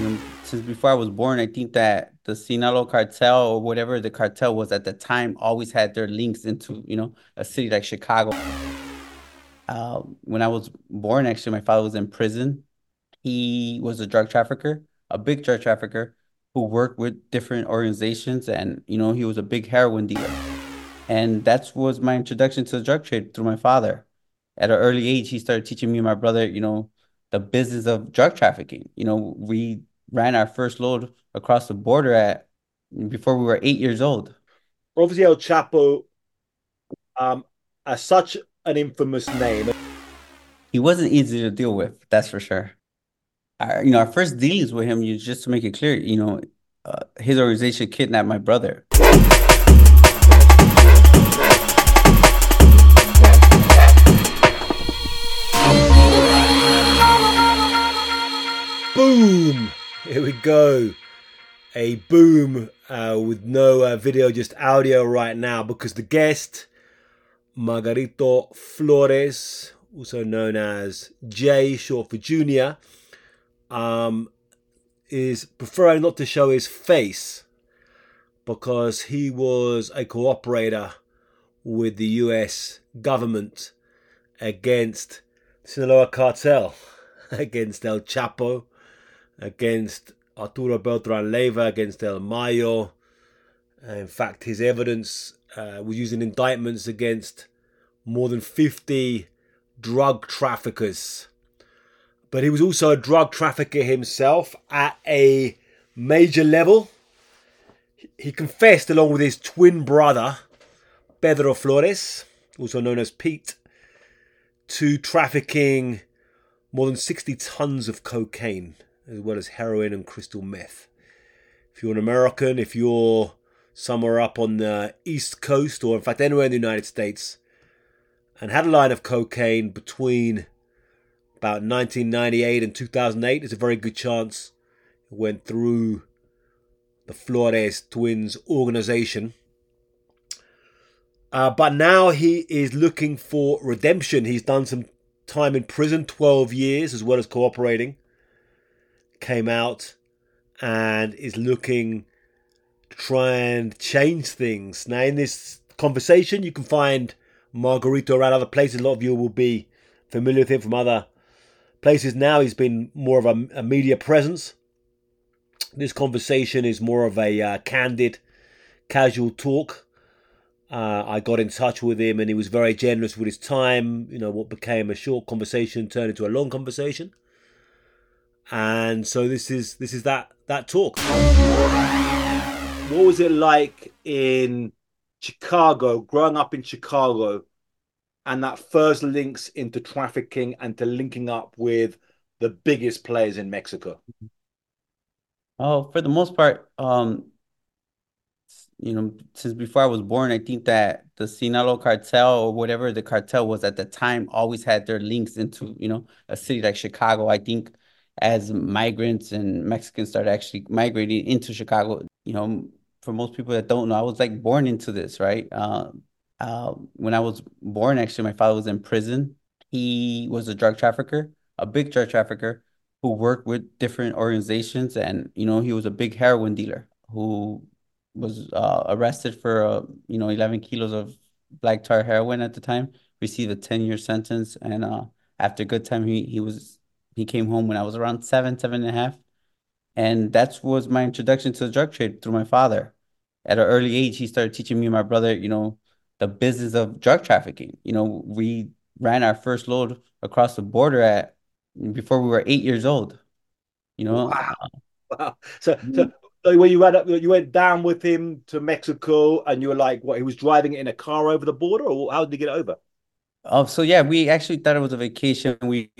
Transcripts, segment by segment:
you know, since before I was born, I think that the Sinaloa cartel or whatever the cartel was at the time always had their links into, you know, a city like Chicago. Uh, when I was born, actually, my father was in prison. He was a drug trafficker, a big drug trafficker who worked with different organizations, and you know, he was a big heroin dealer. And that was my introduction to the drug trade through my father. At an early age, he started teaching me and my brother, you know, the business of drug trafficking. You know, we ran our first load across the border at before we were eight years old. Obviously, El Chapo, um, as such an infamous name. He wasn't easy to deal with, that's for sure. Our, you know, our first dealings with him, you just to make it clear, you know, uh, his organization kidnapped my brother. Boom! Here we go. A boom uh, with no uh, video, just audio right now because the guest, Margarito Flores, also known as Jay, short for Junior, um, is preferring not to show his face because he was a cooperator with the US government against Sinaloa cartel, against El Chapo, against Arturo Beltran Leyva, against El Mayo. In fact, his evidence uh, was using indictments against more than 50 drug traffickers. But he was also a drug trafficker himself at a major level. He confessed, along with his twin brother, Pedro Flores, also known as Pete, to trafficking more than 60 tons of cocaine as well as heroin and crystal meth. If you're an American, if you're somewhere up on the East Coast, or in fact anywhere in the United States, and had a line of cocaine between about 1998 and 2008, there's a very good chance it went through the Flores twins organization. Uh, but now he is looking for redemption. He's done some time in prison, 12 years, as well as cooperating came out and is looking to try and change things. Now, in this conversation, you can find Margarito around other places. A lot of you will be familiar with him from other places now. He's been more of a, a media presence. This conversation is more of a uh, candid, casual talk. Uh, I got in touch with him and he was very generous with his time. You know, what became a short conversation turned into a long conversation and so this is this is that that talk. What was it like in Chicago, growing up in Chicago, and that first links into trafficking and to linking up with the biggest players in Mexico? Oh, for the most part, um, you know, since before I was born, I think that the Sinaloa cartel or whatever the cartel was at the time always had their links into, you know, a city like Chicago. I think as migrants and Mexicans started actually migrating into Chicago, you know, for most people that don't know, I was like born into this, right? Uh, uh, when I was born, actually, my father was in prison. He was a drug trafficker, a big drug trafficker who worked with different organizations. And, you know, he was a big heroin dealer who was uh, arrested for, uh, you know, 11 kilos of black tar heroin at the time, received a 10 year sentence. And uh, after a good time, he, he was he came home when I was around seven, seven and a half. And that was my introduction to the drug trade through my father. At an early age, he started teaching me and my brother, you know, the business of drug trafficking. You know, we ran our first load across the border at before we were eight years old. You know, wow, wow. Mm-hmm. So, so when you went up, you went down with him to Mexico, and you were like, what? He was driving it in a car over the border, or how did he get over? Oh, so yeah, we actually thought it was a vacation. We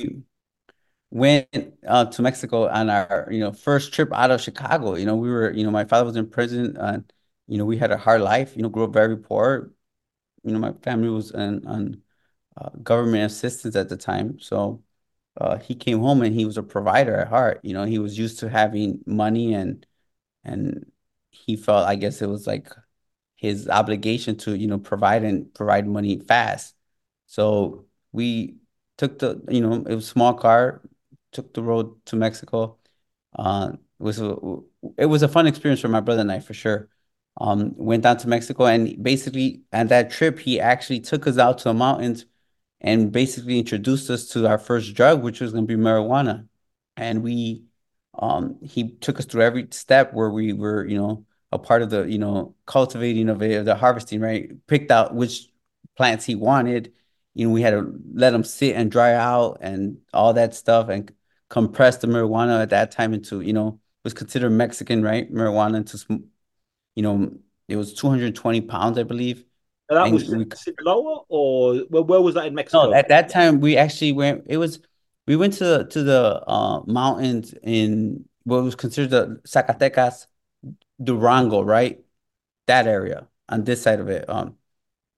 went uh, to Mexico on our you know first trip out of Chicago. You know, we were you know my father was in prison, and you know we had a hard life. You know, grew up very poor. You know, my family was on on uh, government assistance at the time, so uh, he came home and he was a provider at heart. You know, he was used to having money and and he felt I guess it was like his obligation to you know provide and provide money fast. So we took the you know it was small car took the road to Mexico. Uh, it was a, it was a fun experience for my brother and I for sure. Um, went down to Mexico and basically at that trip he actually took us out to the mountains and basically introduced us to our first drug, which was going to be marijuana. And we, um, he took us through every step where we were, you know, a part of the, you know, cultivating of it, the harvesting, right? Picked out which plants he wanted. You know, we had to let them sit and dry out and all that stuff and compress the marijuana at that time into, you know, was considered Mexican, right? Marijuana into, you know, it was 220 pounds, I believe. And that And was we Sinaloa, or where, where was that in Mexico? No, Mexico? at that time we actually went. It was we went to the to the uh, mountains in what was considered the Zacatecas, Durango, right? That area on this side of it. Um,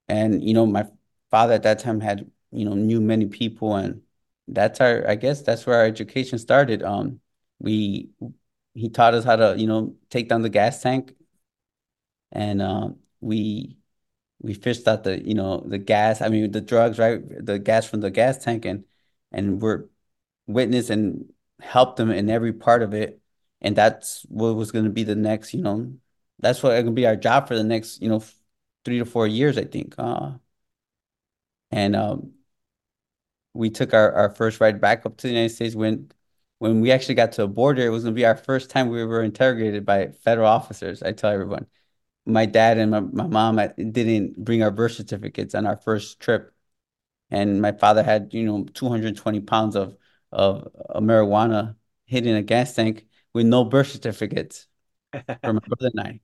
and you know, my father at that time had you know knew many people, and that's our. I guess that's where our education started. Um, we he taught us how to you know take down the gas tank, and um, we we fished out the you know the gas i mean the drugs right the gas from the gas tank and and we're witness and help them in every part of it and that's what was going to be the next you know that's what going to be our job for the next you know three to four years i think uh and um we took our our first ride back up to the united states. When when we actually got to a border it was going to be our first time we were interrogated by federal officers i tell everyone. My dad and my, my mom didn't bring our birth certificates on our first trip. And my father had you know 220 pounds of of, of marijuana hidden in a gas tank with no birth certificates for my brother and I.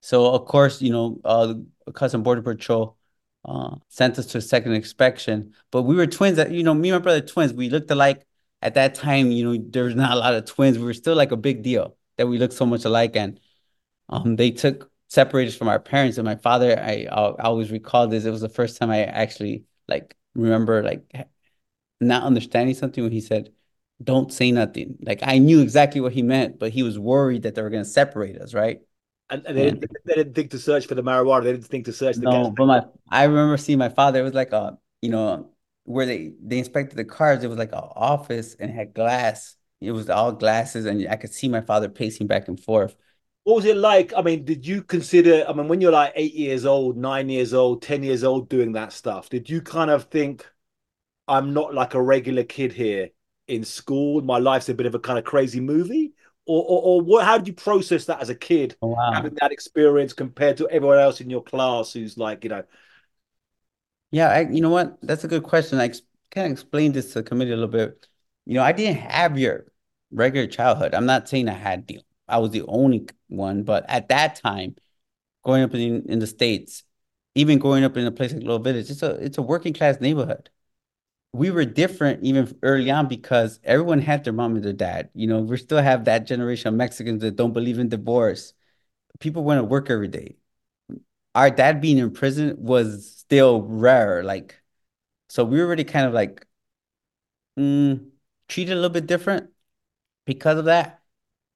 So of course, you know, uh, Custom Border Patrol uh, sent us to a second inspection, but we were twins. That you know, me and my brother twins. We looked alike at that time. You know, there was not a lot of twins. We were still like a big deal that we looked so much alike, and um, they took separated from our parents. And my father, I, I always recall this. It was the first time I actually like remember like not understanding something when he said, "Don't say nothing." Like I knew exactly what he meant, but he was worried that they were going to separate us, right? And, and they, didn't, they didn't think to search for the marijuana. They didn't think to search the gas. no, but my I remember seeing my father. It was like a you know where they they inspected the cars. It was like an office and it had glass. It was all glasses, and I could see my father pacing back and forth. What was it like? I mean, did you consider? I mean, when you're like eight years old, nine years old, ten years old, doing that stuff, did you kind of think, "I'm not like a regular kid here in school. My life's a bit of a kind of crazy movie," or or, or what? How did you process that as a kid, Oh, wow. having that experience compared to everyone else in your class who's like, you know, Yeah, I, you know what? That's a good question. I ex kind of explained this to the committee a little bit. You know, I didn't have your regular childhood. I'm not saying I had the, I was the only one, but at that time, growing up in in the States, even growing up in a place like Little Village, it's a it's a working class neighborhood. We were different even early on because everyone had their mom and their dad. You know, we still have that generation of Mexicans that don't believe in divorce. People went to work every day. Our dad being in prison was still rare. Like, so we were already kind of like mm, treated a little bit different because of that.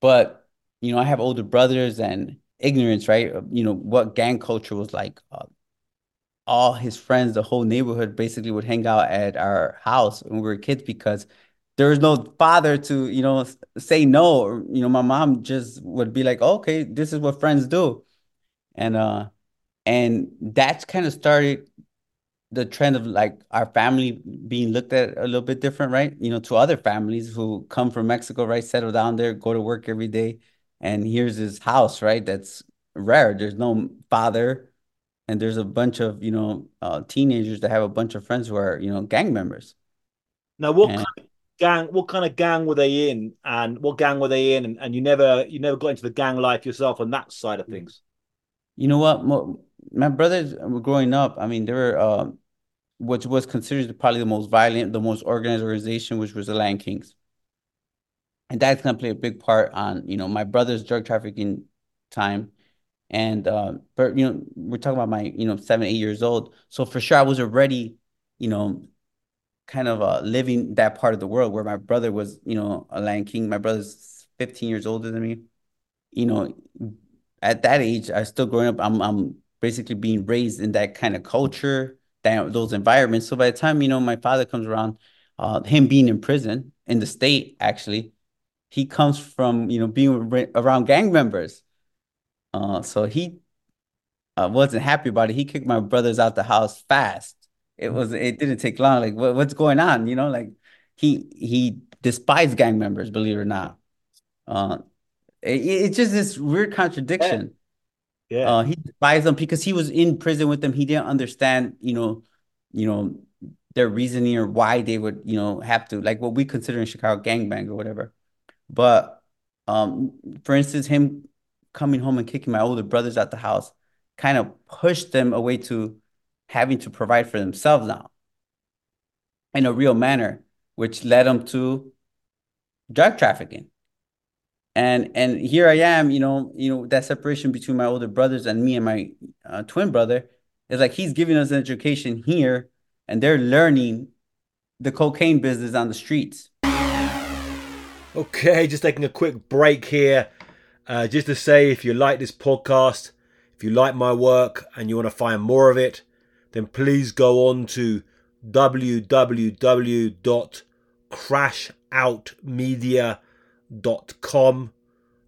But, you know, I have older brothers and ignorance, right? You know, what gang culture was like. Uh, all his friends, the whole neighborhood basically would hang out at our house when we were kids because there was no father to, you know, say no. You know, my mom just would be like, okay, this is what friends do. And uh and that's kind of started the trend of like our family being looked at a little bit different, right? You know, to other families who come from Mexico, right? Settle down there, go to work every day, and here's his house, right? That's rare. There's no father, and there's a bunch of, you know, uh, teenagers that have a bunch of friends who are, you know, gang members. now what And kind of gang, what kind of gang were they in, and what gang were they in, and, and you never you never got into the gang life yourself on that side of things. you know what? My brothers were growing up. I mean, they were, uh, which was considered probably the most violent, the most organized organization, which was the Latin Kings. and that's gonna play a big part on you know my brother's drug trafficking time and uh but you know we're talking about my you know seven eight years old. So for sure I was already you know kind of uh living that part of the world where my brother was you know a Latin King. My brother's 15 years older than me. You know at that age I still growing up I'm I'm basically being raised in that kind of culture that those environments. So by the time you know my father comes around uh him being in prison in the state actually he comes from, you know, being around gang members. Uh, so he uh, wasn't happy about it. He kicked my brothers out the house fast. It was it didn't take long. Like what, what's going on? You know, like he he despised gang members, believe it or not. Uh, it, it's just this weird contradiction. Yeah. yeah. Uh, he despised them because he was in prison with them. He didn't understand, you know, you know, their reasoning or why they would, you know, have to like what we consider in Chicago gangbang or whatever. But um, for instance, him coming home and kicking my older brothers out the house kind of pushed them away to having to provide for themselves now in a real manner, which led them to drug trafficking. And and here I am, you know, you know that separation between my older brothers and me and my uh, twin brother is like he's giving us an education here, and they're learning the cocaine business on the streets. Okay, just taking a quick break here, uh, just to say if you like this podcast, if you like my work and you want to find more of it, then please go on to www.crashoutmedia.com.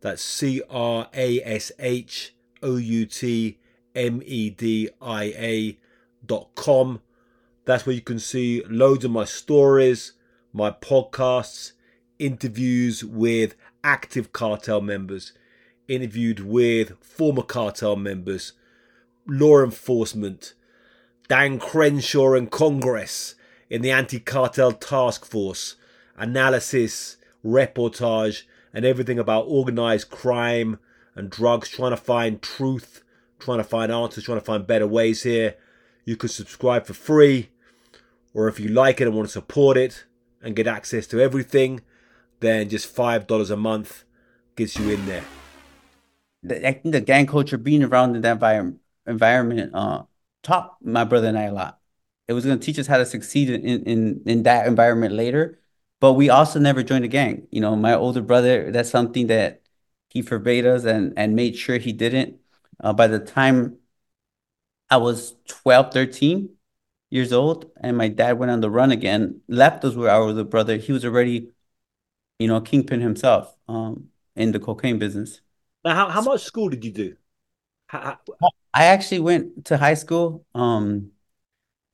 That's C R A S H O U T M E D I A dot com. That's where you can see loads of my stories, my podcasts, interviews with active cartel members, interviewed with former cartel members, law enforcement, Dan Crenshaw and Congress in the anti cartel task force, analysis, reportage, and everything about organized crime and drugs, trying to find truth, trying to find answers, trying to find better ways here. You can subscribe for free, or if you like it and want to support it and get access to everything, then just $5 a month gets you in there. I think the gang culture being around in that environment uh, taught my brother and I a lot. It was going to teach us how to succeed in, in, in that environment later. But we also never joined a gang. You know, my older brother, that's something that he forbade us and, and made sure he didn't. Uh, by the time I was 12, 13 years old, and my dad went on the run again, left us with our older brother, he was already, you know, kingpin himself um, in the cocaine business. Now, how, how much school did you do? How, how... I actually went to high school. Um,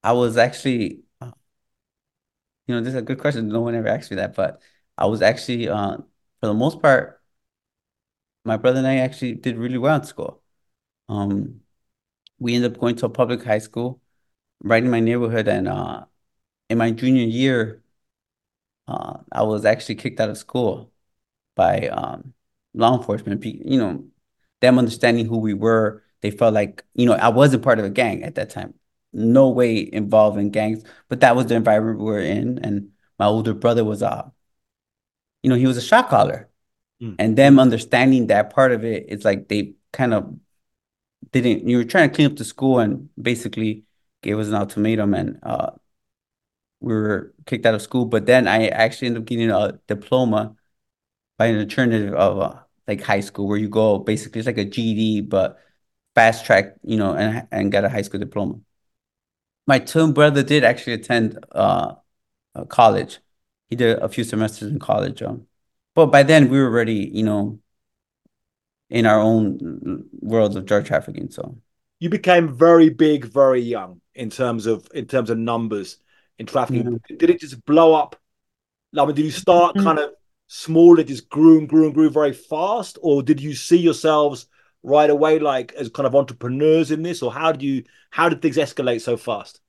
I was actually, uh, you know, this is a good question. No one ever asked me that, but I was actually, uh, for the most part, my brother and I actually did really well in school. Um, we ended up going to a public high school right in my neighborhood, and uh, in my junior year, uh, I was actually kicked out of school by um, law enforcement, you know, them understanding who we were, they felt like, you know, I wasn't part of a gang at that time. No way involved in gangs, but that was the environment we were in. And my older brother was, a, you know, he was a shot caller. Mm. And them understanding that part of it, it's like they kind of didn't, you were trying to clean up the school and basically gave us an ultimatum and uh, we were kicked out of school. But then I actually ended up getting a diploma by an alternative of uh, like high school where you go basically it's like a GED but fast track, you know, and and get a high school diploma. My twin brother did actually attend uh, college. He did a few semesters in college. Um, but by then we were already, you know, in our own world of drug trafficking. So you became very big, very young in terms of in terms of numbers in trafficking. Mm-hmm. Did it just blow up? I mean, did you start mm-hmm. kind of small? It just grew and grew and grew very fast, or did you see yourselves right away, like as kind of entrepreneurs in this, or how did you how did things escalate so fast?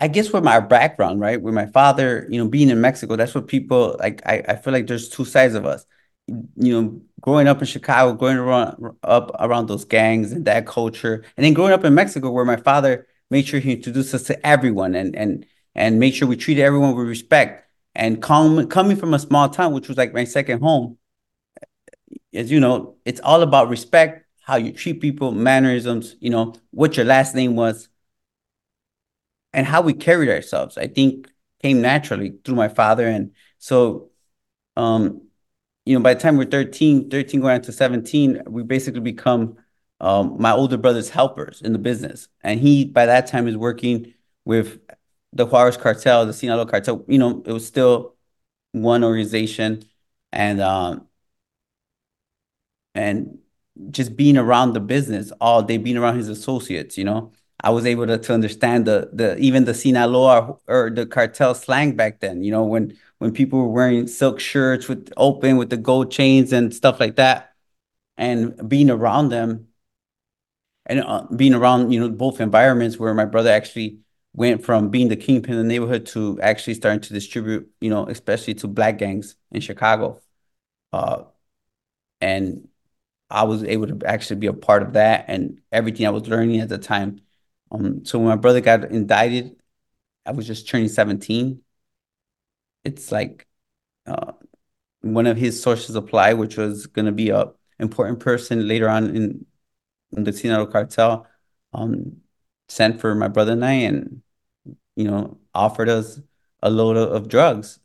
I guess with my background, right, with my father, you know, being in Mexico, that's what people like. I, I feel like there's two sides of us. You know, growing up in Chicago, growing around up around those gangs and that culture, and then growing up in Mexico, where my father made sure he introduced us to everyone and and and make sure we treated everyone with respect. And com- coming from a small town, which was like my second home, as you know, it's all about respect, how you treat people, mannerisms, you know, what your last name was, and how we carried ourselves. I think came naturally through my father. And so, um, you know, by the time we're 13, 13 going to 17, we basically become um, my older brother's helpers in the business. And he, by that time, is working with the Juarez cartel, the Sinaloa cartel. You know, it was still one organization. And um, and just being around the business all day, being around his associates, you know, I was able to, to understand the the even the Sinaloa or the cartel slang back then, you know, when when people were wearing silk shirts with open with the gold chains and stuff like that, and being around them and uh, being around, you know, both environments where my brother actually went from being the kingpin in the neighborhood to actually starting to distribute, you know, especially to black gangs in Chicago. Uh, and I was able to actually be a part of that and everything I was learning at the time. Um, so when my brother got indicted, I was just turning 17. It's like uh, one of his sources applied, which was going to be a important person later on in, in the Sinaloa cartel, um, sent for my brother and I, and you know, offered us a load of, of drugs,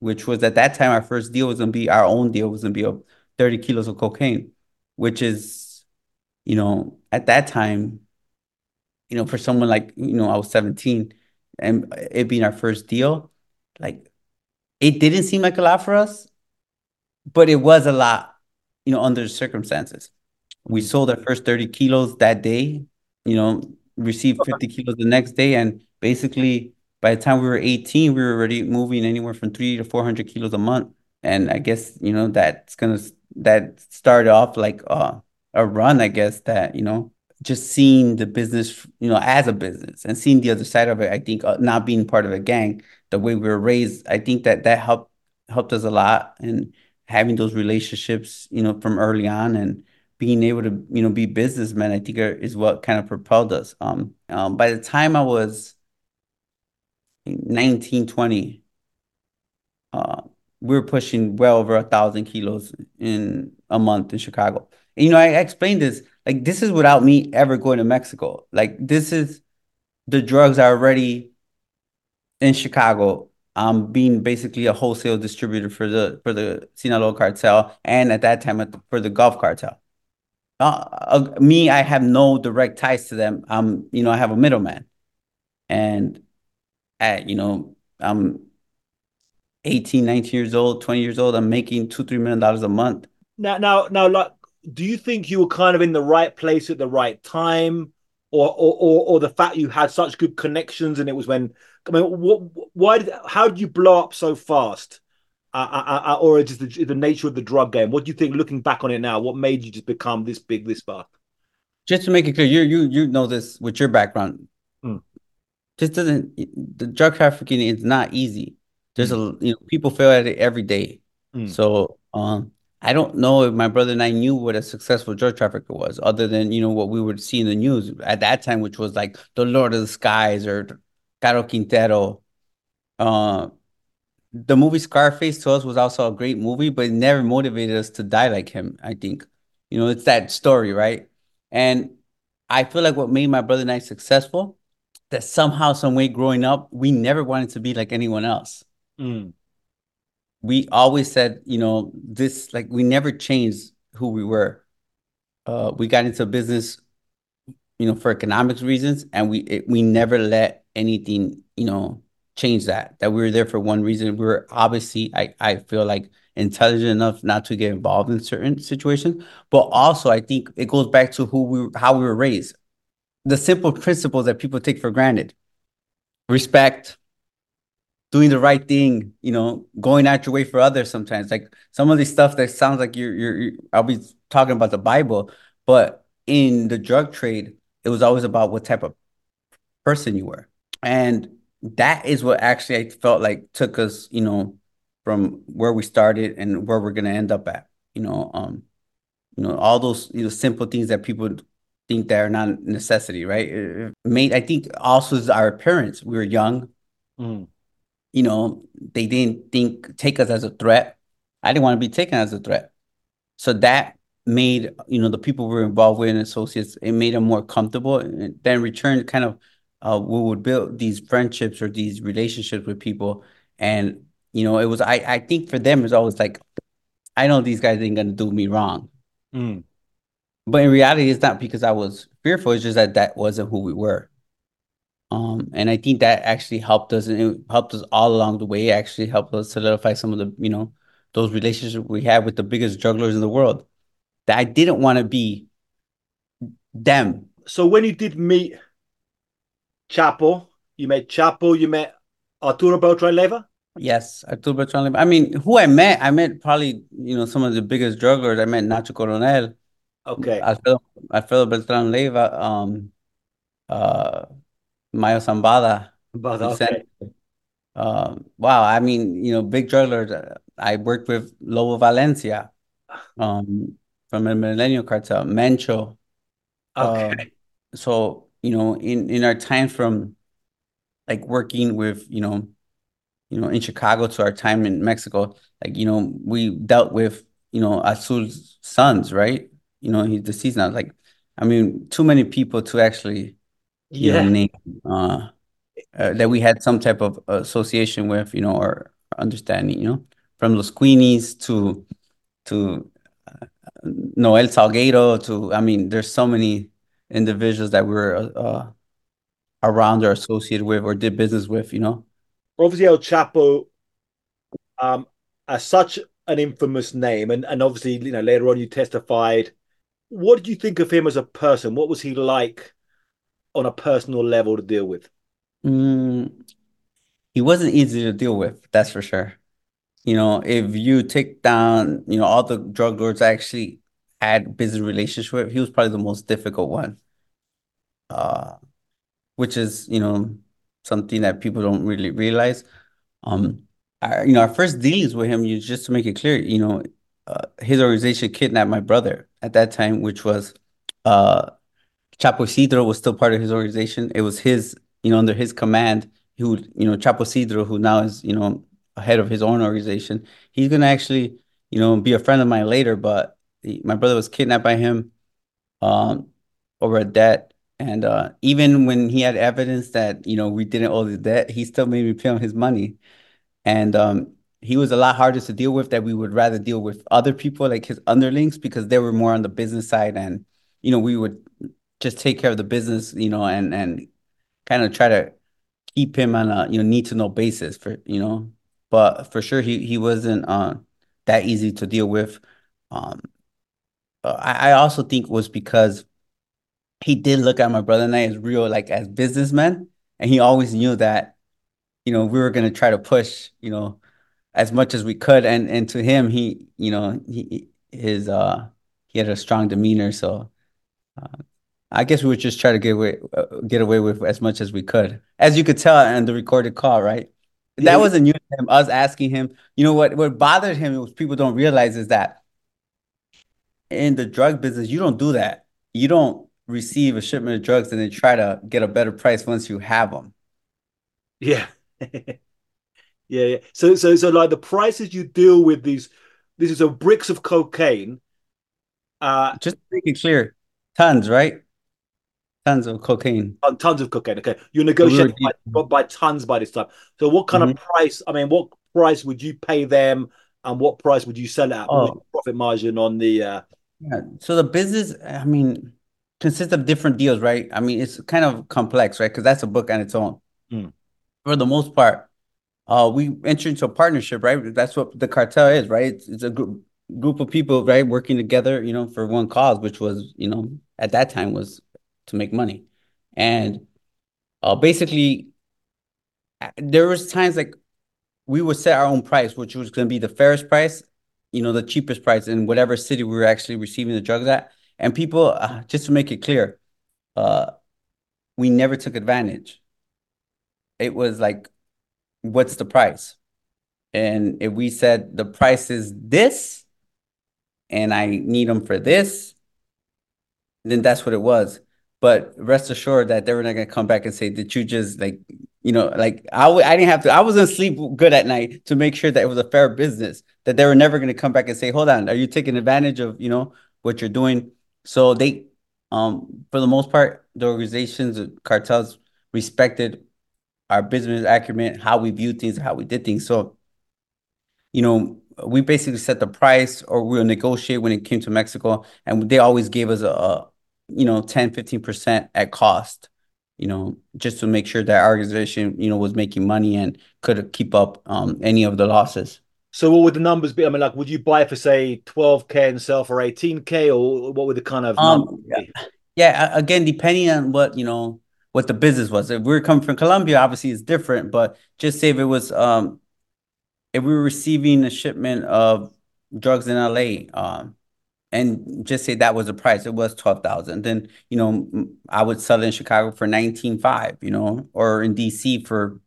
which was at that time our first deal was going to be our own deal was going to be of 30 kilos of cocaine which is, you know, at that time, you know, for someone like, you know, I was 17 and it being our first deal, like it didn't seem like a lot for us, but it was a lot, you know, under the circumstances. We sold our first 30 kilos that day, you know, received 50 kilos the next day. And basically, by the time we were 18, we were already moving anywhere from three to 400 kilos a month. And I guess, you know, that's going to that started off like uh, a run, I guess, that, you know, just seeing the business, you know, as a business and seeing the other side of it, I think uh, not being part of a gang, the way we were raised, I think that that helped helped us a lot and having those relationships, you know, from early on and being able to, you know, be businessmen, I think are, is what kind of propelled us. Um, um, by the time I was 19, 20, uh, we were pushing well over a thousand kilos in a month in Chicago. And, you know, I explained this like this is without me ever going to Mexico. Like this is the drugs are already in Chicago. I'm being basically a wholesale distributor for the for the Sinaloa cartel, and at that time for the Gulf cartel. Uh, uh, me, I have no direct ties to them. Um, you know, I have a middleman, and at you know, I'm 18, 19 years old, 20 years old, I'm making two, three million dollars a month. Now, now, now, like, do you think you were kind of in the right place at the right time? Or, or, or, or the fact you had such good connections and it was when I mean, what, why did, how did you blow up so fast? Uh, uh, uh, or just the, the nature of the drug game? What do you think, looking back on it now, what made you just become this big, this fast? Just to make it clear, you you you know this with your background. Mm. Just doesn't the drug trafficking is not easy. There's mm. a you know people fail at it every day. Mm. So um I don't know if my brother and I knew what a successful drug trafficker was, other than you know what we would see in the news at that time, which was like the Lord of the Skies or Caro Quintero. Uh, the movie Scarface to us was also a great movie, but it never motivated us to die like him. I think, you know, it's that story, right? And I feel like what made my brother and I successful, that somehow, some way, growing up, we never wanted to be like anyone else. Mm. We always said, you know, this like we never changed who we were. Uh, we got into business, you know, for economics reasons, and we it, we never let anything, you know, change that. That we were there for one reason. We were obviously, I I feel like intelligent enough not to get involved in certain situations, but also I think it goes back to who we how we were raised. The simple principles that people take for granted: respect, doing the right thing, you know, going out your way for others sometimes. Like some of the stuff that sounds like you're, you're, you're, I'll be talking about the Bible, but in the drug trade, it was always about what type of person you were. And that is what actually I felt like took us, you know, from where we started and where we're gonna end up at. You know, um, you know, all those, you know, simple things that people think that are not necessity, right? It made I think also is our parents. We were young. Mm you know, they didn't think take us as a threat. I didn't want to be taken as a threat. So that made, you know, the people we were involved with and associates, it made them more comfortable. And then return kind of uh, we would build these friendships or these relationships with people. And, you know, it was I I think for them it's always like, I know these guys ain't gonna do me wrong. Mm. But in reality, it's not because I was fearful, it's just that that wasn't who we were. Um, and I think that actually helped us and it helped us all along the way, actually helped us solidify some of the, you know, those relationships we had with the biggest jugglers in the world. that I didn't want to be them. So when you did meet Chapo, you met Chapo, you met Arturo Beltran Leyva. Yes, Arturo Beltran Leyva. I mean, who I met, I met probably, you know, some of the biggest drug lords. I met Nacho Coronel. Okay. Alfredo, Alfredo Beltran Leyva. um, uh, Mayo Zambada. But okay. Um, wow, I mean, you know, big drug lords. I worked with Lobo Valencia, um, from the Milenio Cartel, Mencho. Okay. Uh, so, you know, in in our time from like working with, you know, you know, in Chicago to our time in Mexico, like, you know, we dealt with, you know, Azul's sons, right? You know, he's deceased now. Like, I mean, too many people to actually, you Yeah. know, name uh, uh, that we had some type of association with, you know, or understanding, you know, from Los Cuinis to to uh, Noel Salgueiro to, I mean, there's so many individuals that we were uh, around or associated with or did business with, you know. Obviously, El Chapo, um, as such an infamous name, and and obviously, you know, later on you testified. What did you think of him as a person? What was he like on a personal level to deal with? Mm, he wasn't easy to deal with, that's for sure. You know, if you take down, you know, all the drug lords actually had business relationship he was probably the most difficult one. Uh, which is, you know, something that people don't really realize. Um, our, you know, our first dealings with him, you just to make it clear, you know, uh, his organization kidnapped my brother at that time, which was uh Chapo Isidro was still part of his organization. It was his, you know, under his command, who, you know, Chapo Isidro, who now is, you know, head of his own organization. He's gonna actually, you know, be a friend of mine later, but my brother was kidnapped by him um over a debt. And uh, even when he had evidence that, you know, we didn't owe the debt, he still made me pay him his money. And um, he was a lot harder to deal with that we would rather deal with other people like his underlings because they were more on the business side and you know we would just take care of the business you know and and kind of try to keep him on a you know need to know basis for you know but for sure he he wasn't uh that easy to deal with um I, I also think was because he did look at my brother and I as real like as businessmen and he always knew that you know we were going to try to push you know as much as we could and and to him he you know he his uh he had a strong demeanor so uh, I guess we would just try to get away uh, get away with as much as we could. As you could tell in the recorded call right? That wasn't new to him us asking him. You know what what bothered him was people don't realize is that in the drug business you don't do that you don't receive a shipment of drugs and then try to get a better price once you have them yeah, yeah, yeah. So, so, so, like the prices you deal with these, this is a bricks of cocaine. Uh, just to make it clear tons right tons of cocaine on tons of cocaine. Okay, you're we negotiating by, by tons by this time. So, what kind of Mhm. price? I mean, what price would you pay them, and what price would you sell it at? Oh, profit margin on the? Uh, yeah. So the business, I mean, consists of different deals, right? I mean, it's kind of complex, right? Because that's a book on its own. Hmm. For the most part, uh, we enter into a partnership, right? That's what the cartel is, right? It's, it's a group group of people, right, working together, you know, for one cause, which was, you know, at that time was to make money. And uh, basically, there was times like we would set our own price, which was going to be the fairest price, you know, the cheapest price in whatever city we were actually receiving the drugs at. And people, uh, just to make it clear, uh, we never took advantage. It was like, what's the price? And if we said the price is this, and I need them for this, then that's what it was. But rest assured that they were not gonna come back and say, "Did you just like, you know, like I w- I didn't have to. I wasn't sleep good at night to make sure that it was a fair business. That they were never gonna come back and say, "Hold on, are you taking advantage of you know what you're doing?" So they, um, for the most part, the organizations, cartels respected our business acumen, how we view things, how we did things. So you know, we basically set the price or we'll negotiate when it came to Mexico. And they always gave us a, a you know, 10, 15% at cost, you know, just to make sure that our organization, you know, was making money and could keep up um, any of the losses. So what would the numbers be? I mean, like, would you buy for say 12k and sell for 18k, or what would the kind of Um, yeah, be? yeah, again, depending on what, you know, what the business was. If we are coming from Colombia, obviously it's different, but just say if it was um if we were receiving a shipment of drugs in LA, um, and just say that was the price, it was 12,000, then, you know, I would sell it in Chicago for 19.5, you know, or in DC for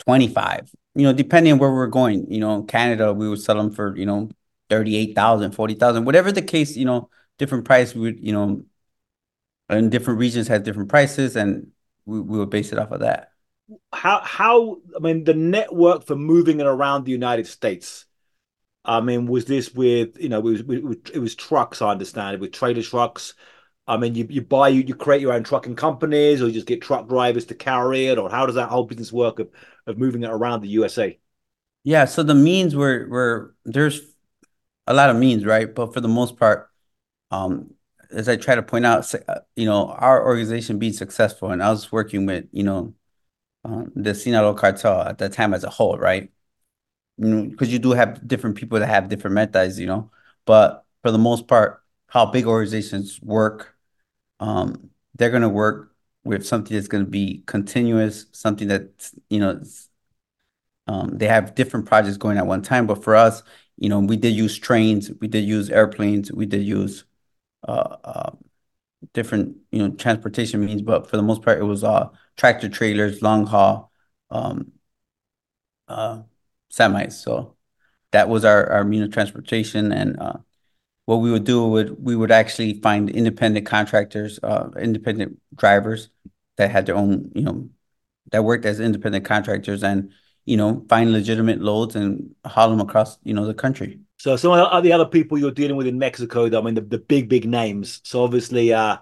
25, you know, depending on where we're going, you know, Canada, we would sell them for, you know, 38,000, 40,000, whatever the case, you know, different price, we would, you know, and different regions have different prices and we, we would base it off of that. How how I mean the network for moving it around the United States. I mean, was this with you know it was, it was, trucks? I understand it with trailer trucks. I mean, you, you buy you you create your own trucking companies, or you just get truck drivers to carry it, or how does that whole business work of of moving it around the USA? Yeah, so the means were were there's a lot of means, right? But for the most part, um, as I try to point out, uh, you know, our organization being successful, and I was working with, you know, um, the Sinaloa cartel at that time as a whole, right? You know, because you do have different people that have different methods, you know, but for the most part, how big organizations work, um, they're going to work with something that's going to be continuous, something that's, you know, um, they have different projects going at one time. But for us, you know, we did use trains, we did use airplanes, we did use uh, uh, different, you know, transportation means. But for the most part, it was uh, tractor trailers, long haul, um, uh, semis. So that was our our mean of transportation. And uh, what we would do would we would actually find independent contractors, uh, independent drivers that had their own, you know, that worked as independent contractors and you know find legitimate loads and haul them across you know the country. So some of the other people you're dealing with in Mexico, I mean the, the big big names. So obviously, uh,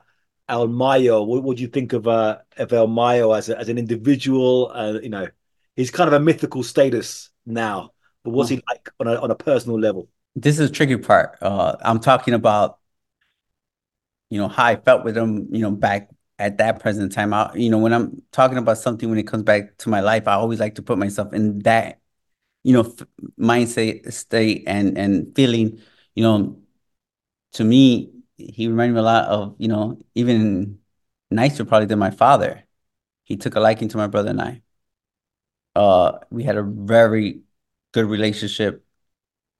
El Mayo. What, what do you think of uh, of El Mayo as a, as an individual? Uh, you know, he's kind of a mythical status now. But what's he like on a on a personal level? This is the tricky part. Uh, I'm talking about you know how I felt with him. You know back at that present time. I, you know when I'm talking about something when it comes back to my life, I always like to put myself in that you know f- mindset state and and feeling. You know to me, he reminded me a lot of, you know, even nicer probably than my father. He took a liking to my brother and I. Uh, we had a very good relationship.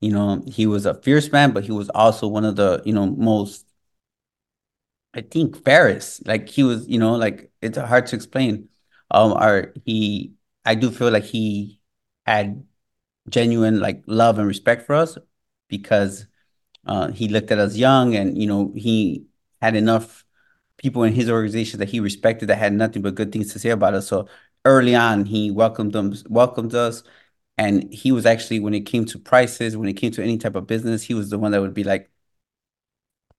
You know, he was a fierce man, but he was also one of the, you know, most, I think, fairest. Like he was, you know, like it's hard to explain. Um, or he, I do feel like he had genuine like love and respect for us because uh, he looked at us young, and you know he had enough people in his organization that he respected that had nothing but good things to say about us. So early on, he welcomed them, welcomed us, and he was actually when it came to prices, when it came to any type of business, he was the one that would be like,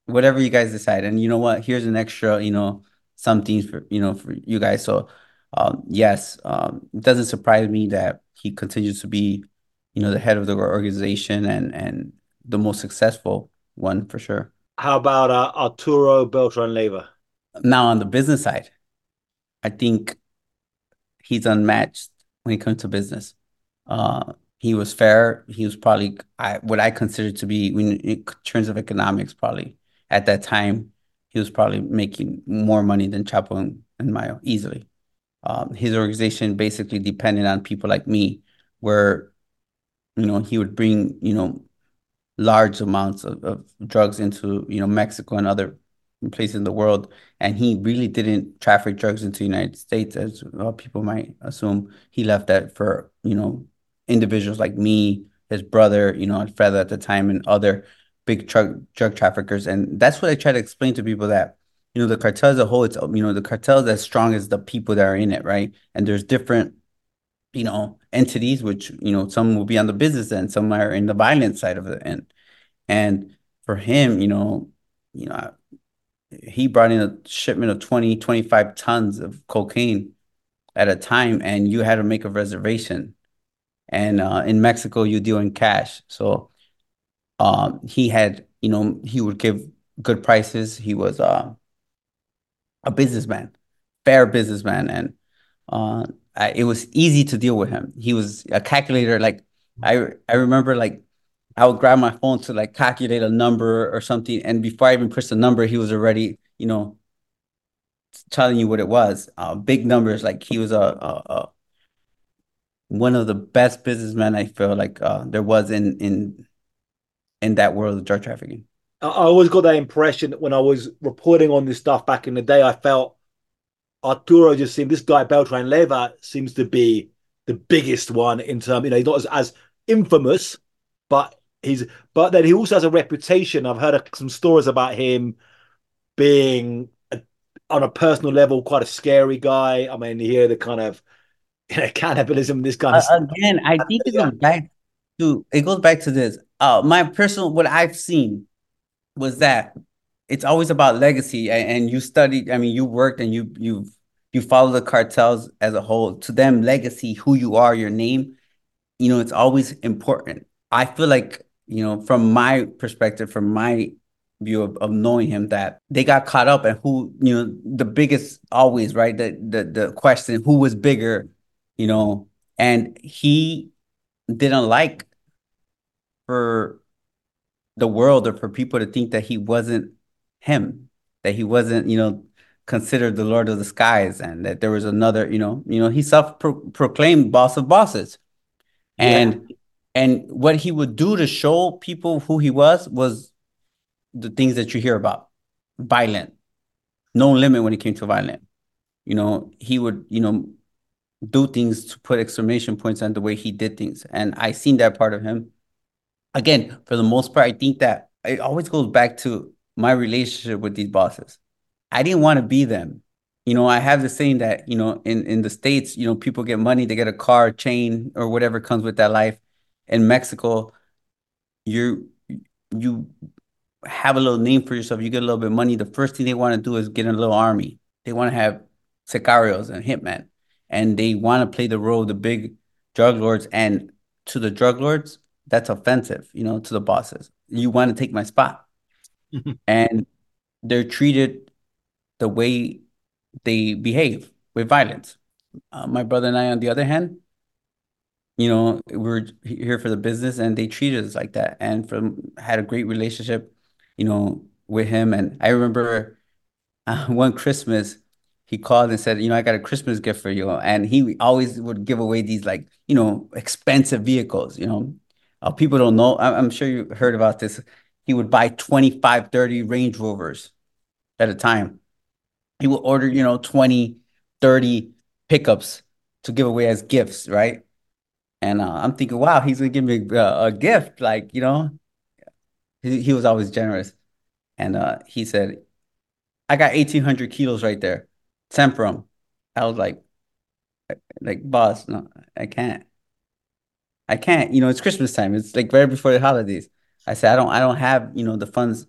whatever you guys decide, and you know what, here's an extra, you know, something for you know for you guys. So um, yes, um, it doesn't surprise me that he continues to be, you know, the head of the organization and and the most successful one for sure. How about uh, Arturo Beltran Leyva? Now on the business side, I think he's unmatched when it comes to business. Uh, he was fair. He was probably I, what I consider to be, in terms of economics, probably at that time, he was probably making more money than Chapo and, and Mayo easily. Um, his organization basically depended on people like me, where you know he would bring you know large amounts of, of drugs into you know Mexico and other places in the world, and he really didn't traffic drugs into the United States as well, people might assume. He left that for you know individuals like me, his brother, you know, Alfredo at the time, and other big drug drug traffickers, and that's what I try to explain to people that. You know, the cartel as a whole, it's, you know, the cartel is as strong as the people that are in it, right? And there's different you know, entities, which, you know, some will be on the business end, some are in the violent side of the end. And for him, you know, you know, he brought in a shipment of 20, 25 tons of cocaine at a time, and you had to make a reservation. And uh, in Mexico, you deal in cash. So um, he had, you know, he would give good prices. He was uh, a businessman, fair businessman, and uh, I, it was easy to deal with him. He was a calculator, like I I remember like I would grab my phone to like calculate a number or something, and before I even press the number, he was already, you know, telling you what it was. Uh, big numbers, like he was a, a, a one of the best businessmen I feel like uh, there was in in in that world of drug trafficking. I always got that impression when I was reporting on this stuff back in the day. I felt Arturo just seemed this guy Beltran Leyva seems to be the biggest one in terms. You know, he's not as, as infamous, but he's but then he also has a reputation. I've heard some stories about him being a, on a personal level quite a scary guy. I mean, you hear the kind of you know, cannibalism, this kind uh, of stuff. Again, I think it goes back to it goes back to this. Uh, my personal what I've seen was that it's always about legacy and, and you studied i mean you worked and you you you follow the cartels as a whole to them legacy who you are your name you know it's always important i feel like you know from my perspective from my view of, of knowing him that they got caught up and who you know the biggest always right? The the, the question who was bigger you know? And he didn't like for the world or for people to think that he wasn't him, that he wasn't, you know, considered the Lord of the skies, and that there was another, you know, you know, he self-proclaimed boss of bosses, and yeah. And what he would do to show people who he was was the things that you hear about, violent, no limit when it came to violent. You know, he would, you know, do things to put exclamation points on the way he did things, and I seen that part of him again, for the most part, I think that it always goes back to my relationship with these bosses. I didn't want to be them. You know, I have the saying that, you know, in, in the States, you know, people get money, they get a car, chain, or whatever comes with that life. In Mexico, you you have a little name for yourself, you get a little bit of money. The first thing they want to do is get a little army. They want to have sicarios and hitmen. And they want to play the role of the big drug lords. And to the drug lords, that's offensive, you know, to the bosses. You want to take my spot. and they're treated the way they behave with violence. Uh, my brother and I, on the other hand, you know, we are here for the business and they treated us like that and from had a great relationship, you know, with him. And I remember uh, one Christmas, he called and said, you know, I got a Christmas gift for you. And he always would give away these like, you know, expensive vehicles, you know, uh, people don't know. I'm sure you heard about this. He would buy 25, 30 Range Rovers at a time. He would order, you know, 20, 30 pickups to give away as gifts, right? And uh, I'm thinking, wow, he's gonna give me a, a gift. Like, you know, he, he was always generous. And uh, he said, I got 1,800 kilos right there. For. I was like, like, boss, no, I can't. I can't. You know, it's Christmas time. It's like right before the holidays. I said, I don't, I don't have, you know, the funds.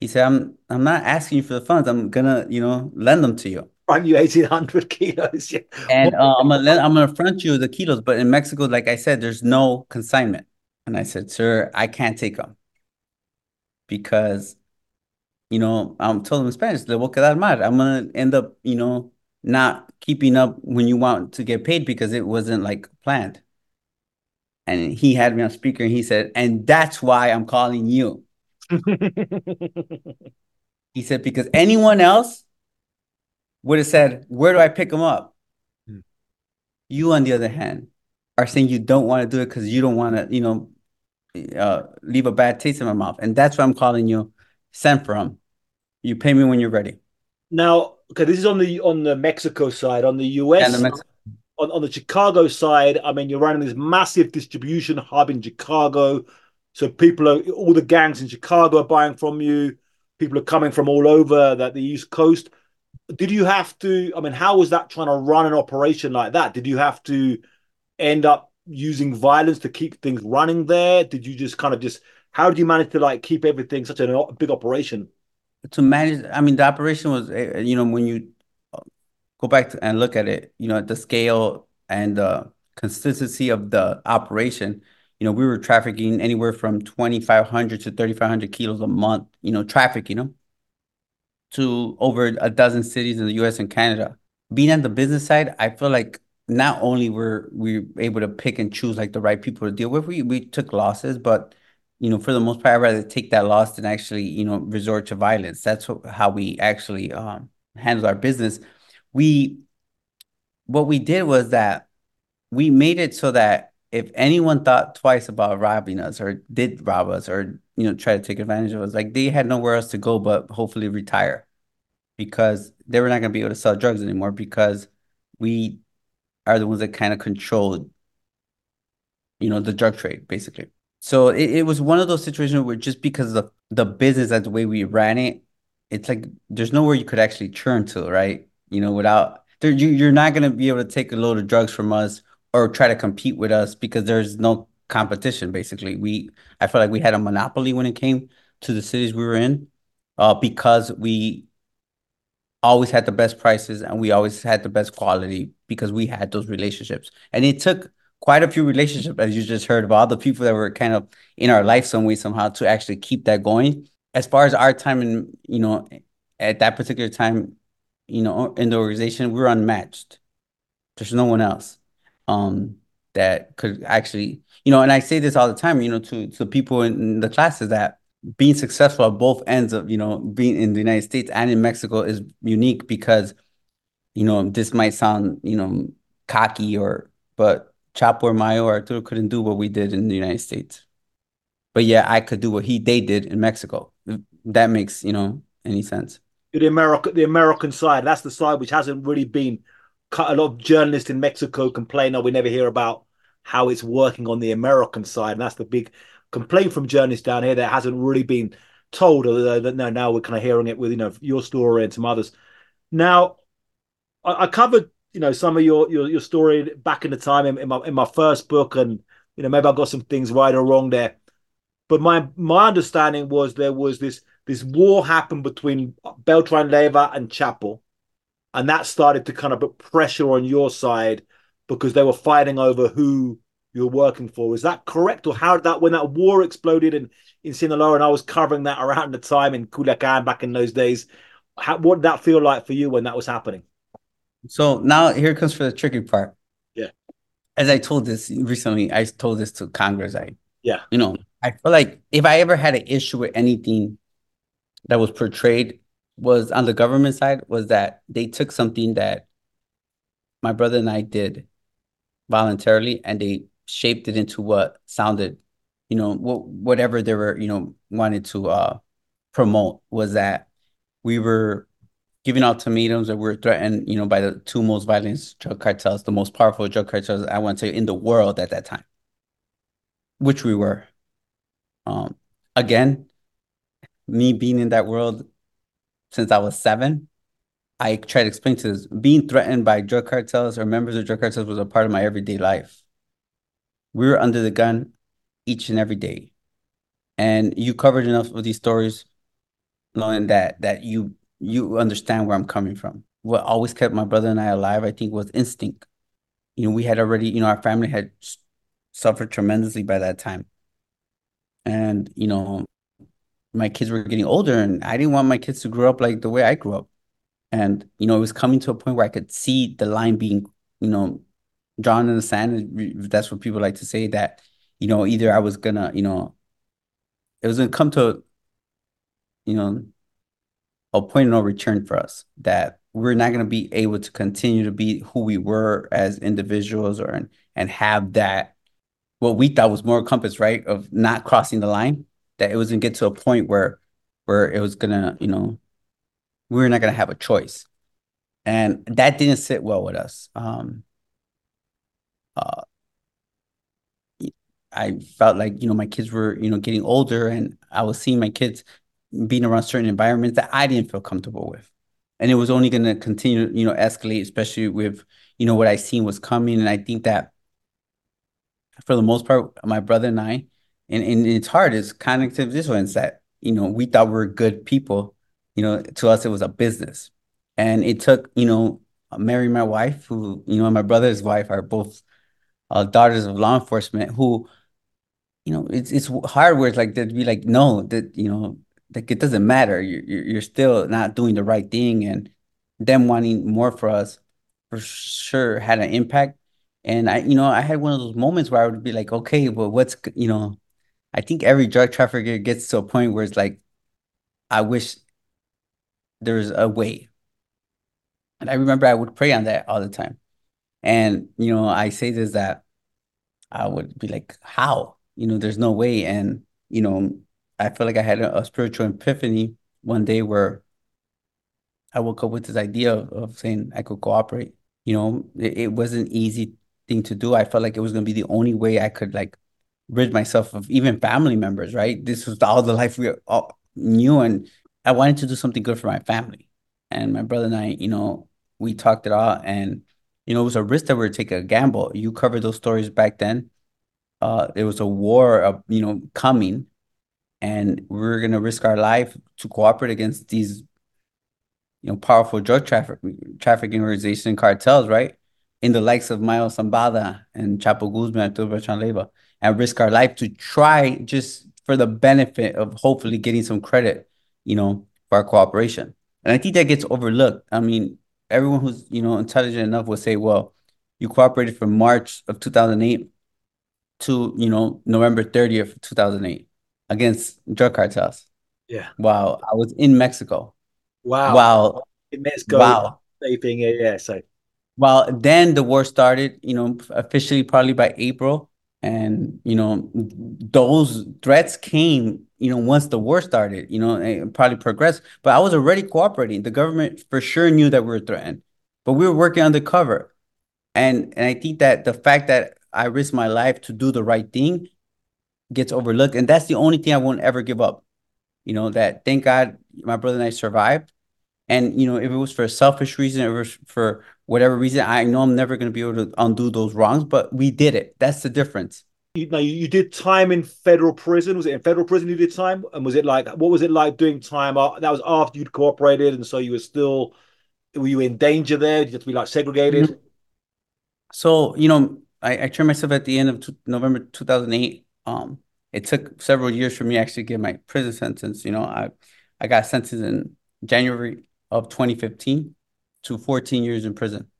He said, I'm, I'm not asking you for the funds. I'm gonna, you know, lend them to you. Front you eighteen hundred kilos. Yeah. And uh, I'm gonna, lend, I'm gonna front you the kilos. But in Mexico, like I said, there's no consignment. And I said, sir, I can't take them because, you know, I'm told in Spanish, le voy a quedar mal. I'm gonna end up, you know, not keeping up when you want to get paid because it wasn't like planned and he had me on speaker and he said, and that's why I'm calling you. he said, because anyone else would have said, where do I pick them up? Hmm. You, on the other hand, are saying you don't want to do it because you don't want to, you know, uh, leave a bad taste in my mouth. And that's why I'm calling you. Send for him. You pay me when you're ready. Now, okay, this is on the on the Mexico side. On the US, the Mexico on, on the Chicago side, I mean, you're running this massive distribution hub in Chicago. So people are all the gangs in Chicago are buying from you. People are coming from all over that the East Coast. Did you have to? I mean, how was that trying to run an operation like that? Did you have to end up using violence to keep things running there? Did you just kind of just how did you manage to like keep everything such a big operation? To manage, I mean, the operation was, eh, you know, when you go back and look at it, you know, the scale and the consistency of the operation, you know, we were trafficking anywhere from 2,500 to 3,500 kilos a month, you know, traffic, you know, to over a dozen cities in the US and Canada. Being on the business side, I feel like not only were we able to pick and choose like the right people to deal with, we we took losses, but you know, for the most part, I'd rather take that loss than actually, you know, resort to violence. That's how we actually um, handle our business. We, what we did was that we made it so that if anyone thought twice about robbing us or did rob us or you know try to take advantage of us, like they had nowhere else to go but hopefully retire because they were not going to be able to sell drugs anymore because we are the ones that kind of controlled, you know, the drug trade basically. So it, it was one of those situations where just because of the business and the way we ran it, it's like there's nowhere you could actually turn to, right? You know, without there, you, you're not going to be able to take a load of drugs from us or try to compete with us because there's no competition. Basically, we I feel like we had a monopoly when it came to the cities we were in, uh, because we always had the best prices and we always had the best quality because we had those relationships. And it took quite a few relationships, as you just heard, of all the people that were kind of in our life some way somehow to actually keep that going. As far as our time and you know, at that particular time, you know, in the organization, we were unmatched. There's no one else um that could actually, you know, and I say this all the time, you know, to to people in the classes that being successful at both ends of you know being in the United States and in Mexico is unique because you know this might sound you know cocky or but Chapo or Mayo or Arturo couldn't do what we did in the United States, but yeah, I could do what he they did in Mexico. That makes you know any sense. The American the American side that's the side which hasn't really been. A lot of journalists in Mexico complain, that we never hear about." how it's working on the American side. And that's the big complaint from journalists down here that hasn't really been told. Although that now, now we're kind of hearing it with you know your story and some others. Now, I, I covered you know some of your your, your story back in the time in, in, my in my first book, and you know maybe I got some things right or wrong there. But my my understanding was there was this this war happened between Beltran Leyva and Chapo, and that started to kind of put pressure on your side because they were fighting over who you're working for. Is that correct? Or how did that, when that war exploded in, in Sinaloa and I was covering that around the time in Culiacan back in those days, how, what did that feel like for you when that was happening? So now here comes for the tricky part. Yeah. As I told this recently, I told this to Congress. I, yeah, you know, I feel like if I ever had an issue with anything that was portrayed was on the government side was that they took something that my brother and I did voluntarily and they shaped it into what sounded, you know, what whatever they were, you know, wanted to uh promote was that we were giving ultimatums that we were threatened, you know, by the two most violent drug cartels, the most powerful drug cartels I want to say in the world at that time, which we were. Um, again, me being in that world since I was seven, I tried to explain to this being threatened by drug cartels or members of drug cartels was a part of my everyday life we were under the gun each and every day. And you covered enough of these stories, knowing that that you you understand where I'm coming from. What always kept my brother and I alive, I think, was instinct. You know, we had already, you know, our family had suffered tremendously by that time. And, you know, my kids were getting older and I didn't want my kids to grow up like the way I grew up. And, you know, it was coming to a point where I could see the line being, you know, drawn in the sand. That's what people like to say that, you know, either I was gonna, you know, it was gonna come to, you know, a point of no return for us that we're not gonna be able to continue to be who we were as individuals or and, and have that what we thought was more compass, right, of not crossing the line. That it was gonna get to a point where where it was gonna, you know, we were not gonna have a choice. And that didn't sit well with us. Um, uh, I felt like you know my kids were you know getting older, and I was seeing my kids being around certain environments that I didn't feel comfortable with, and it was only going to continue you know escalate, especially with you know what I seen was coming, and I think that for the most part, my brother and I, and, and it's hard, it's cognitive dissonance that you know we thought we were good people, you know, to us it was a business, and it took you know marrying my wife, who you know, my brother's wife are both uh, daughters of law enforcement who, you know, it's it's hard where it's like they'd be like, no, that you know, like it doesn't matter. You're you're still not doing the right thing, and them wanting more for us. for sure had an impact. And I, you know, I had one of those moments where I would be like, okay, well, what's, you know, I think every drug trafficker gets to a point where it's like, I wish there's a way. And I remember I would pray on that all the time. And, you know, I say this that I would be like, how? You know, there's no way. And, you know, I feel like I had a, a spiritual epiphany one day where I woke up with this idea of, of saying I could cooperate. You know, it, it was an easy thing to do. I felt like it was going to be the only way I could like rid myself of even family members, right? This was all the life we all knew. And I wanted to do something good for my family. And my brother and I, you know, we talked it out and, you know, it was a risk that we were taking a gamble. You covered those stories back then. Uh, there was a war, of, you know, coming and we going to risk our life to cooperate against these you know, powerful drug traffic trafficking organization cartels, right? In the likes of Mayo Zambada and Chapo Guzman, Arturo Beltran Leyva, and risk our life to try just for the benefit of hopefully getting some credit, you know, for our cooperation. And I think that gets overlooked. I mean, everyone who's, you know, intelligent enough will say, well, you cooperated from March of 2008 to, you know, November 30th, 2008 against drug cartels. Yeah. Wow. I was in Mexico Wow. Wow. Let's go. Wow. Yeah, yeah. So well, then the war started, you know, officially probably by April. And, you know, those threats came, you know, once the war started, you know, it probably progressed. But I was already cooperating. The government for sure knew that we were threatened, but we were working undercover. And and I think that the fact that I risked my life to do the right thing gets overlooked. And that's the only thing I won't ever give up. You know, that thank God my brother and I survived and you know, if it was for a selfish reason, or for whatever reason, I know I'm never going to be able to undo those wrongs. But we did it. That's the difference. You know, you did time in federal prison. Was it in federal prison you did time? And was it like what was it like doing time? That was after you'd cooperated, and so you were still were you in danger there? Did you have to be like segregated? Mm-hmm. So you know, I, I turned myself at the end of t- November 2008. Um, it took several years for me actually to get my prison sentence. You know, I I got sentenced in January of 2015 to 14 years in prison,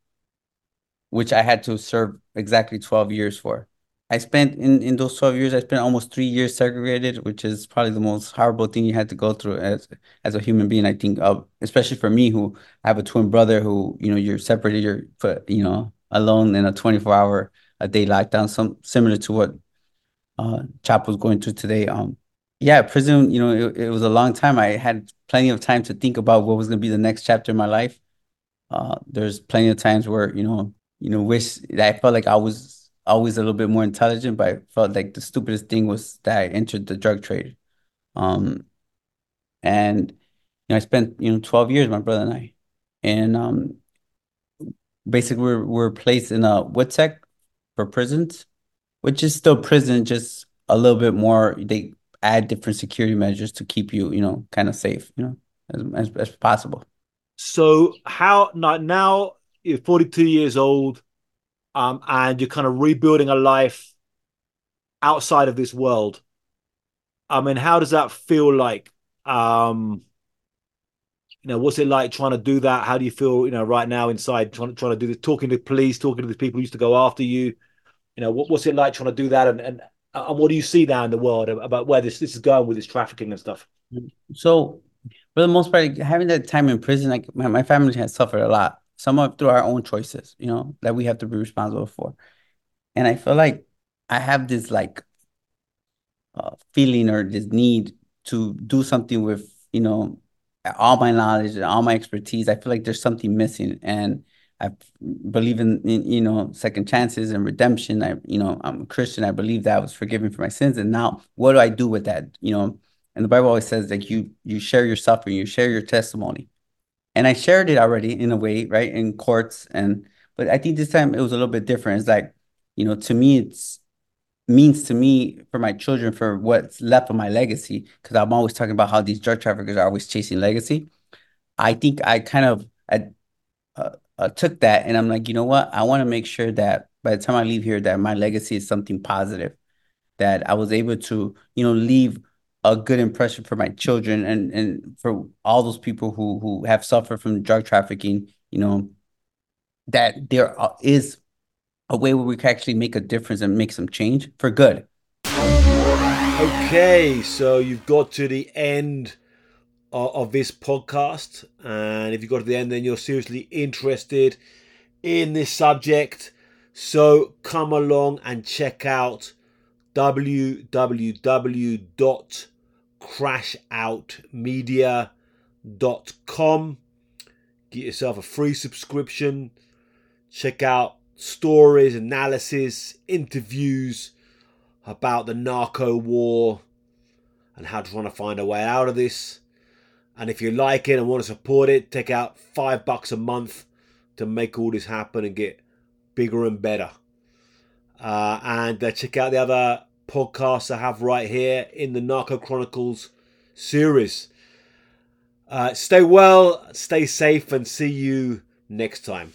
which I had to serve exactly 12 years for. I spent in, in those 12 years, I spent almost three years segregated, which is probably the most horrible thing you had to go through as as a human being. I think, of, especially for me, who I have a twin brother who, you know, you're separated, you're put, you know, alone in a 24 hour a day lockdown, some similar to what uh, Chapo was going through today. Um, yeah, prison, you know, it, it was a long time. I had plenty of time to think about what was going to be the next chapter in my life. Uh, there's plenty of times where, you know, you know, wish I felt like I was always a little bit more intelligent, but I felt like the stupidest thing was that I entered the drug trade. Um, and, you know, I spent, you know, 12 years, my brother and I, and, um, basically we're, we're placed in a WITSEC for prisons, which is still prison, just a little bit more, they add different security measures to keep you, you know, kind of safe, you know, as, as, as possible. So how now, now you're 42 years old, um, and you're kind of rebuilding a life outside of this world. I mean, how does that feel like? Um, you know, what's it like trying to do that? How do you feel, you know, right now inside trying, trying to do this, talking to police, talking to the people who used to go after you? You know, what, what's it like trying to do that? And, and and what do you see now in the world about where this this is going with this trafficking and stuff? So, for the most part, having that time in prison, like my, my family has suffered a lot, some of through our own choices, you know, that we have to be responsible for. And I feel like I have this like uh, feeling or this need to do something with, you know, all my knowledge and all my expertise. I feel like there's something missing, and I believe in, in, you know second chances and redemption. I you know I'm a Christian. I believe that I was forgiven for my sins, and now what do I do with that? You know, and the Bible always says like you you share your suffering, you share your testimony, and I shared it already in a way, right, in courts, and but I think this time it was a little bit different. It's like you know to me it's means to me for my children for what's left of my legacy because I'm always talking about how these drug traffickers are always chasing legacy. I think I kind of uh, uh, took that and I'm like, you know what? I want to make sure that by the time I leave here, that my legacy is something positive, that I was able to, you know, leave a good impression for my children and and for all those people who who have suffered from drug trafficking, you know, that there is a way where we can actually make a difference and make some change for good. Okay, so you've got to the end of, this podcast, and if you got to the end, then you're seriously interested in this subject. So come along and check out www.crashoutmedia.com. Get yourself a free subscription. Check out stories, analysis, interviews about the narco war and how to try to find a way out of this. And if you like it and want to support it, take out five bucks a month to make all this happen and get bigger and better. Uh, and uh, check out the other podcasts I have right here in the Narco Chronicles series. Uh, stay well, stay safe, and see you next time.